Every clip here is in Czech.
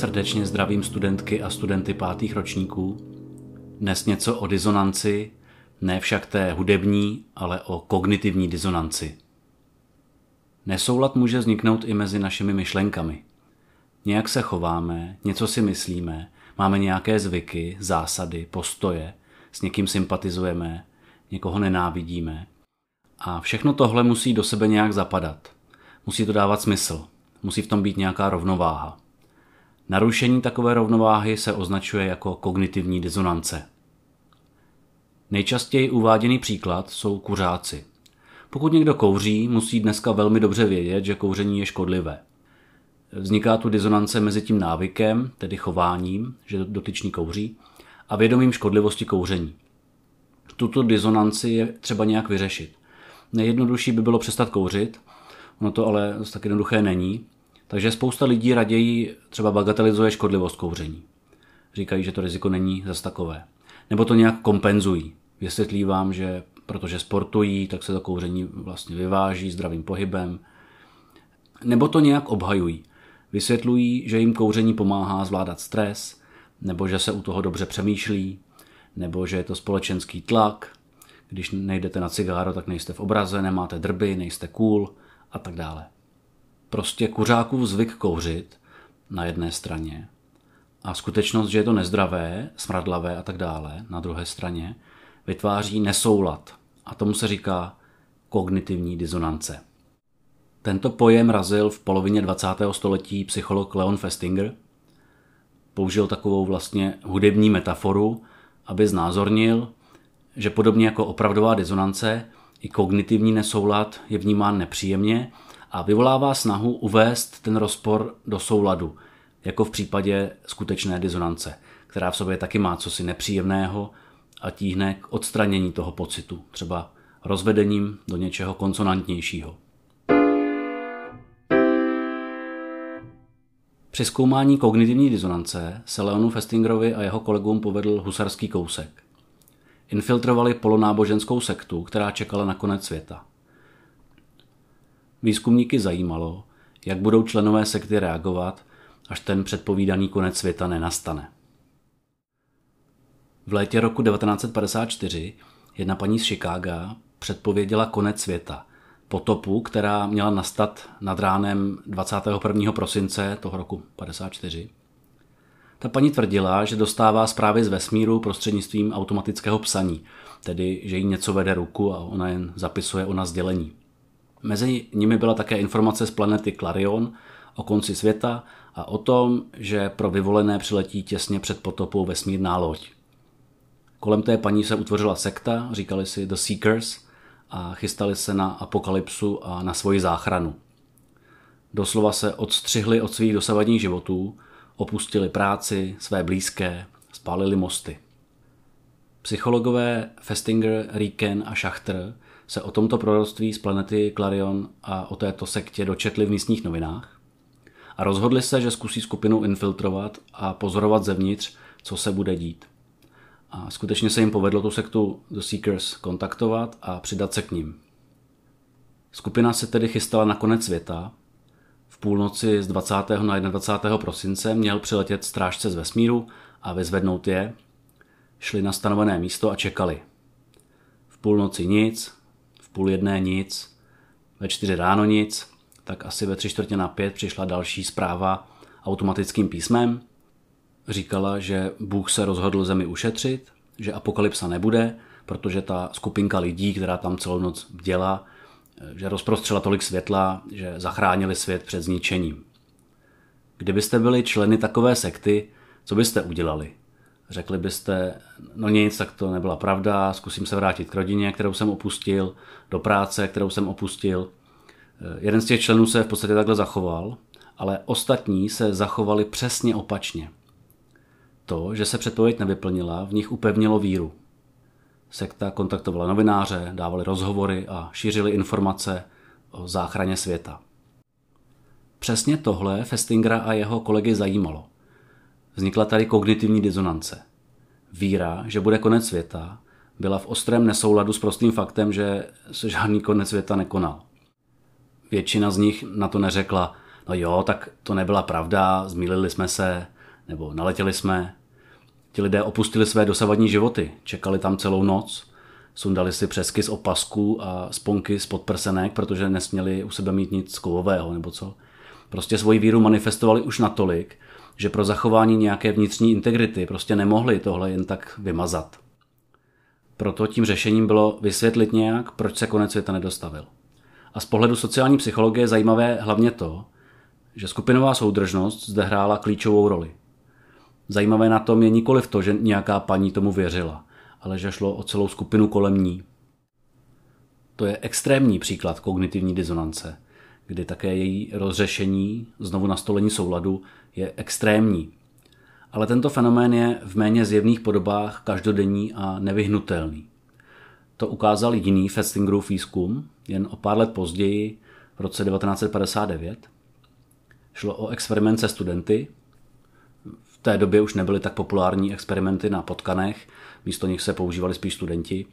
Srdečně zdravím studentky a studenty pátých ročníků. Dnes něco o disonanci, ne však té hudební, ale o kognitivní disonanci. Nesoulad může vzniknout i mezi našimi myšlenkami. Nějak se chováme, něco si myslíme, máme nějaké zvyky, zásady, postoje, s někým sympatizujeme, někoho nenávidíme. A všechno tohle musí do sebe nějak zapadat. Musí to dávat smysl. Musí v tom být nějaká rovnováha. Narušení takové rovnováhy se označuje jako kognitivní disonance. Nejčastěji uváděný příklad jsou kuřáci. Pokud někdo kouří, musí dneska velmi dobře vědět, že kouření je škodlivé. Vzniká tu disonance mezi tím návykem, tedy chováním, že dotyčný kouří, a vědomím škodlivosti kouření. Tuto disonanci je třeba nějak vyřešit. Nejjednodušší by bylo přestat kouřit, ono to ale tak jednoduché není, takže spousta lidí raději třeba bagatelizuje škodlivost kouření. Říkají, že to riziko není zas takové. Nebo to nějak kompenzují. Vysvětlí vám, že protože sportují, tak se to kouření vlastně vyváží zdravým pohybem. Nebo to nějak obhajují. Vysvětlují, že jim kouření pomáhá zvládat stres, nebo že se u toho dobře přemýšlí, nebo že je to společenský tlak, když nejdete na cigáro, tak nejste v obraze, nemáte drby, nejste cool a tak dále. Prostě kuřákův zvyk kouřit na jedné straně a skutečnost, že je to nezdravé, smradlavé a tak dále na druhé straně, vytváří nesoulad a tomu se říká kognitivní disonance. Tento pojem razil v polovině 20. století psycholog Leon Festinger. Použil takovou vlastně hudební metaforu, aby znázornil, že podobně jako opravdová disonance, i kognitivní nesoulad je vnímán nepříjemně a vyvolává snahu uvést ten rozpor do souladu, jako v případě skutečné disonance, která v sobě taky má cosi nepříjemného a tíhne k odstranění toho pocitu, třeba rozvedením do něčeho konsonantnějšího. Při zkoumání kognitivní disonance se Leonu Festingerovi a jeho kolegům povedl husarský kousek. Infiltrovali polonáboženskou sektu, která čekala na konec světa. Výzkumníky zajímalo, jak budou členové sekty reagovat, až ten předpovídaný konec světa nenastane. V létě roku 1954 jedna paní z Chicaga předpověděla konec světa, potopu, která měla nastat nad ránem 21. prosince toho roku 54. Ta paní tvrdila, že dostává zprávy z vesmíru prostřednictvím automatického psaní, tedy že jí něco vede ruku a ona jen zapisuje o sdělení. Mezi nimi byla také informace z planety Clarion o konci světa a o tom, že pro vyvolené přiletí těsně před potopou vesmírná loď. Kolem té paní se utvořila sekta, říkali si The Seekers a chystali se na apokalypsu a na svoji záchranu. Doslova se odstřihli od svých dosavadních životů, opustili práci, své blízké, spálili mosty. Psychologové Festinger, Riken a Schachter se o tomto proroctví z planety Clarion a o této sektě dočetli v místních novinách a rozhodli se, že zkusí skupinu infiltrovat a pozorovat zevnitř, co se bude dít. A skutečně se jim povedlo tu sektu The Seekers kontaktovat a přidat se k ním. Skupina se tedy chystala na konec světa. V půlnoci z 20. na 21. prosince měl přiletět strážce z vesmíru a vyzvednout je. Šli na stanovené místo a čekali. V půlnoci nic, půl jedné nic, ve čtyři ráno nic, tak asi ve tři čtvrtě na pět přišla další zpráva automatickým písmem říkala, že Bůh se rozhodl zemi ušetřit, že apokalypsa nebude, protože ta skupinka lidí, která tam celou noc dělá, že rozprostřela tolik světla, že zachránili svět před zničením. Kdybyste byli členy takové sekty, co byste udělali? Řekli byste, no nic, tak to nebyla pravda, zkusím se vrátit k rodině, kterou jsem opustil, do práce, kterou jsem opustil. Jeden z těch členů se v podstatě takhle zachoval, ale ostatní se zachovali přesně opačně. To, že se předpověď nevyplnila, v nich upevnilo víru. Sekta kontaktovala novináře, dávali rozhovory a šířili informace o záchraně světa. Přesně tohle Festingera a jeho kolegy zajímalo. Vznikla tady kognitivní disonance. Víra, že bude konec světa, byla v ostrém nesouladu s prostým faktem, že se žádný konec světa nekonal. Většina z nich na to neřekla, no jo, tak to nebyla pravda, zmílili jsme se, nebo naletěli jsme. Ti lidé opustili své dosavadní životy, čekali tam celou noc, sundali si přesky z opasku a sponky z podprsenek, protože nesměli u sebe mít nic kovového nebo co. Prostě svoji víru manifestovali už natolik, že pro zachování nějaké vnitřní integrity prostě nemohli tohle jen tak vymazat. Proto tím řešením bylo vysvětlit nějak, proč se konec světa nedostavil. A z pohledu sociální psychologie je zajímavé hlavně to, že skupinová soudržnost zde hrála klíčovou roli. Zajímavé na tom je nikoli v to, že nějaká paní tomu věřila, ale že šlo o celou skupinu kolem ní. To je extrémní příklad kognitivní disonance, kdy také její rozřešení, znovu nastolení souladu, je extrémní. Ale tento fenomén je v méně zjevných podobách každodenní a nevyhnutelný. To ukázal jiný Festingerův výzkum, jen o pár let později, v roce 1959. Šlo o experiment se studenty. V té době už nebyly tak populární experimenty na potkanech, místo nich se používali spíš studenti.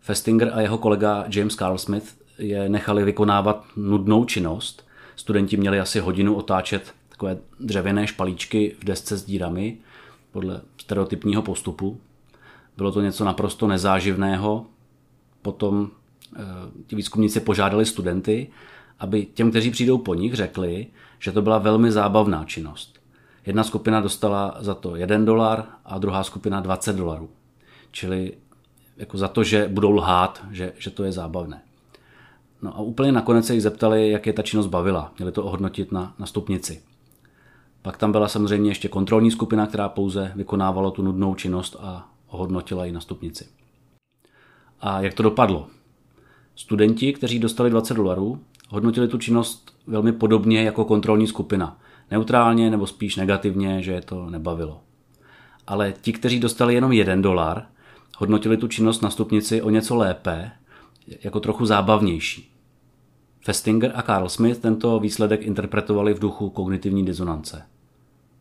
Festinger a jeho kolega James Carl Smith je nechali vykonávat nudnou činnost. Studenti měli asi hodinu otáčet takové dřevěné špalíčky v desce s dírami podle stereotypního postupu. Bylo to něco naprosto nezáživného. Potom eh, ti výzkumníci požádali studenty, aby těm, kteří přijdou po nich, řekli, že to byla velmi zábavná činnost. Jedna skupina dostala za to 1 dolar a druhá skupina 20 dolarů. Čili jako za to, že budou lhát, že, že to je zábavné. No a úplně nakonec se jich zeptali, jak je ta činnost bavila. Měli to ohodnotit na, na stupnici. Pak tam byla samozřejmě ještě kontrolní skupina, která pouze vykonávala tu nudnou činnost a ohodnotila ji na stupnici. A jak to dopadlo? Studenti, kteří dostali 20 dolarů, hodnotili tu činnost velmi podobně jako kontrolní skupina. Neutrálně nebo spíš negativně, že je to nebavilo. Ale ti, kteří dostali jenom 1 dolar, hodnotili tu činnost na stupnici o něco lépe, jako trochu zábavnější. Festinger a Carl Smith tento výsledek interpretovali v duchu kognitivní disonance.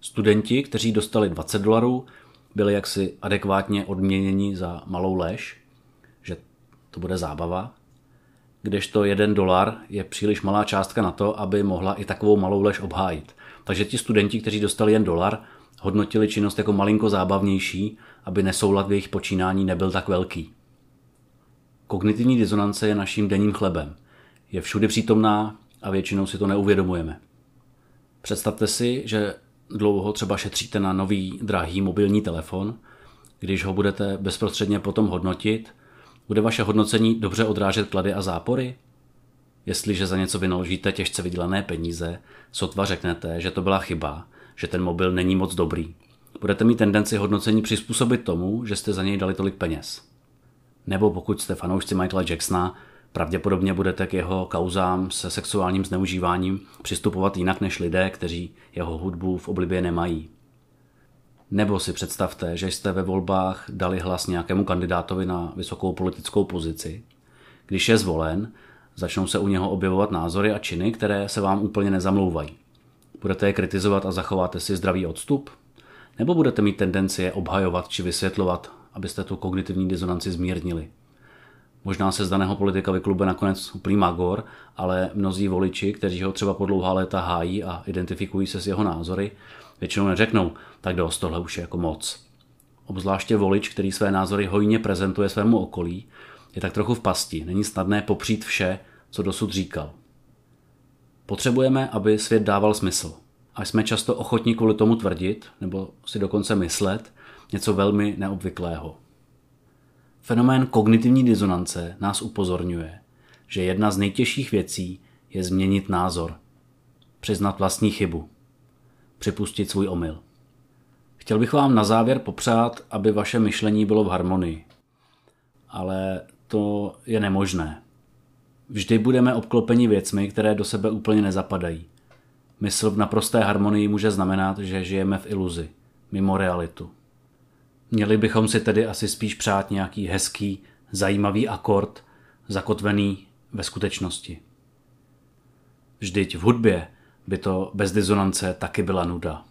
Studenti, kteří dostali 20 dolarů, byli jaksi adekvátně odměněni za malou lež, že to bude zábava, kdežto jeden dolar je příliš malá částka na to, aby mohla i takovou malou lež obhájit. Takže ti studenti, kteří dostali jen dolar, hodnotili činnost jako malinko zábavnější, aby nesoulad v jejich počínání nebyl tak velký. Kognitivní disonance je naším denním chlebem. Je všude přítomná a většinou si to neuvědomujeme. Představte si, že dlouho třeba šetříte na nový drahý mobilní telefon, když ho budete bezprostředně potom hodnotit, bude vaše hodnocení dobře odrážet klady a zápory? Jestliže za něco vynaložíte těžce vydělané peníze, sotva řeknete, že to byla chyba, že ten mobil není moc dobrý. Budete mít tendenci hodnocení přizpůsobit tomu, že jste za něj dali tolik peněz. Nebo pokud jste fanoušci Michaela Jacksona, pravděpodobně budete k jeho kauzám se sexuálním zneužíváním přistupovat jinak než lidé, kteří jeho hudbu v oblibě nemají. Nebo si představte, že jste ve volbách dali hlas nějakému kandidátovi na vysokou politickou pozici. Když je zvolen, začnou se u něho objevovat názory a činy, které se vám úplně nezamlouvají. Budete je kritizovat a zachováte si zdravý odstup? Nebo budete mít tendenci je obhajovat či vysvětlovat, abyste tu kognitivní disonanci zmírnili? Možná se z daného politika vyklube nakonec úplný magor, ale mnozí voliči, kteří ho třeba po dlouhá léta hájí a identifikují se s jeho názory, většinou neřeknou, tak dost, tohle už je jako moc. Obzvláště volič, který své názory hojně prezentuje svému okolí, je tak trochu v pasti. Není snadné popřít vše, co dosud říkal. Potřebujeme, aby svět dával smysl. A jsme často ochotní kvůli tomu tvrdit, nebo si dokonce myslet, něco velmi neobvyklého. Fenomén kognitivní disonance nás upozorňuje, že jedna z nejtěžších věcí je změnit názor, přiznat vlastní chybu, připustit svůj omyl. Chtěl bych vám na závěr popřát, aby vaše myšlení bylo v harmonii. Ale to je nemožné. Vždy budeme obklopeni věcmi, které do sebe úplně nezapadají. Mysl v naprosté harmonii může znamenat, že žijeme v iluzi, mimo realitu. Měli bychom si tedy asi spíš přát nějaký hezký, zajímavý akord, zakotvený ve skutečnosti. Vždyť v hudbě by to bez disonance taky byla nuda.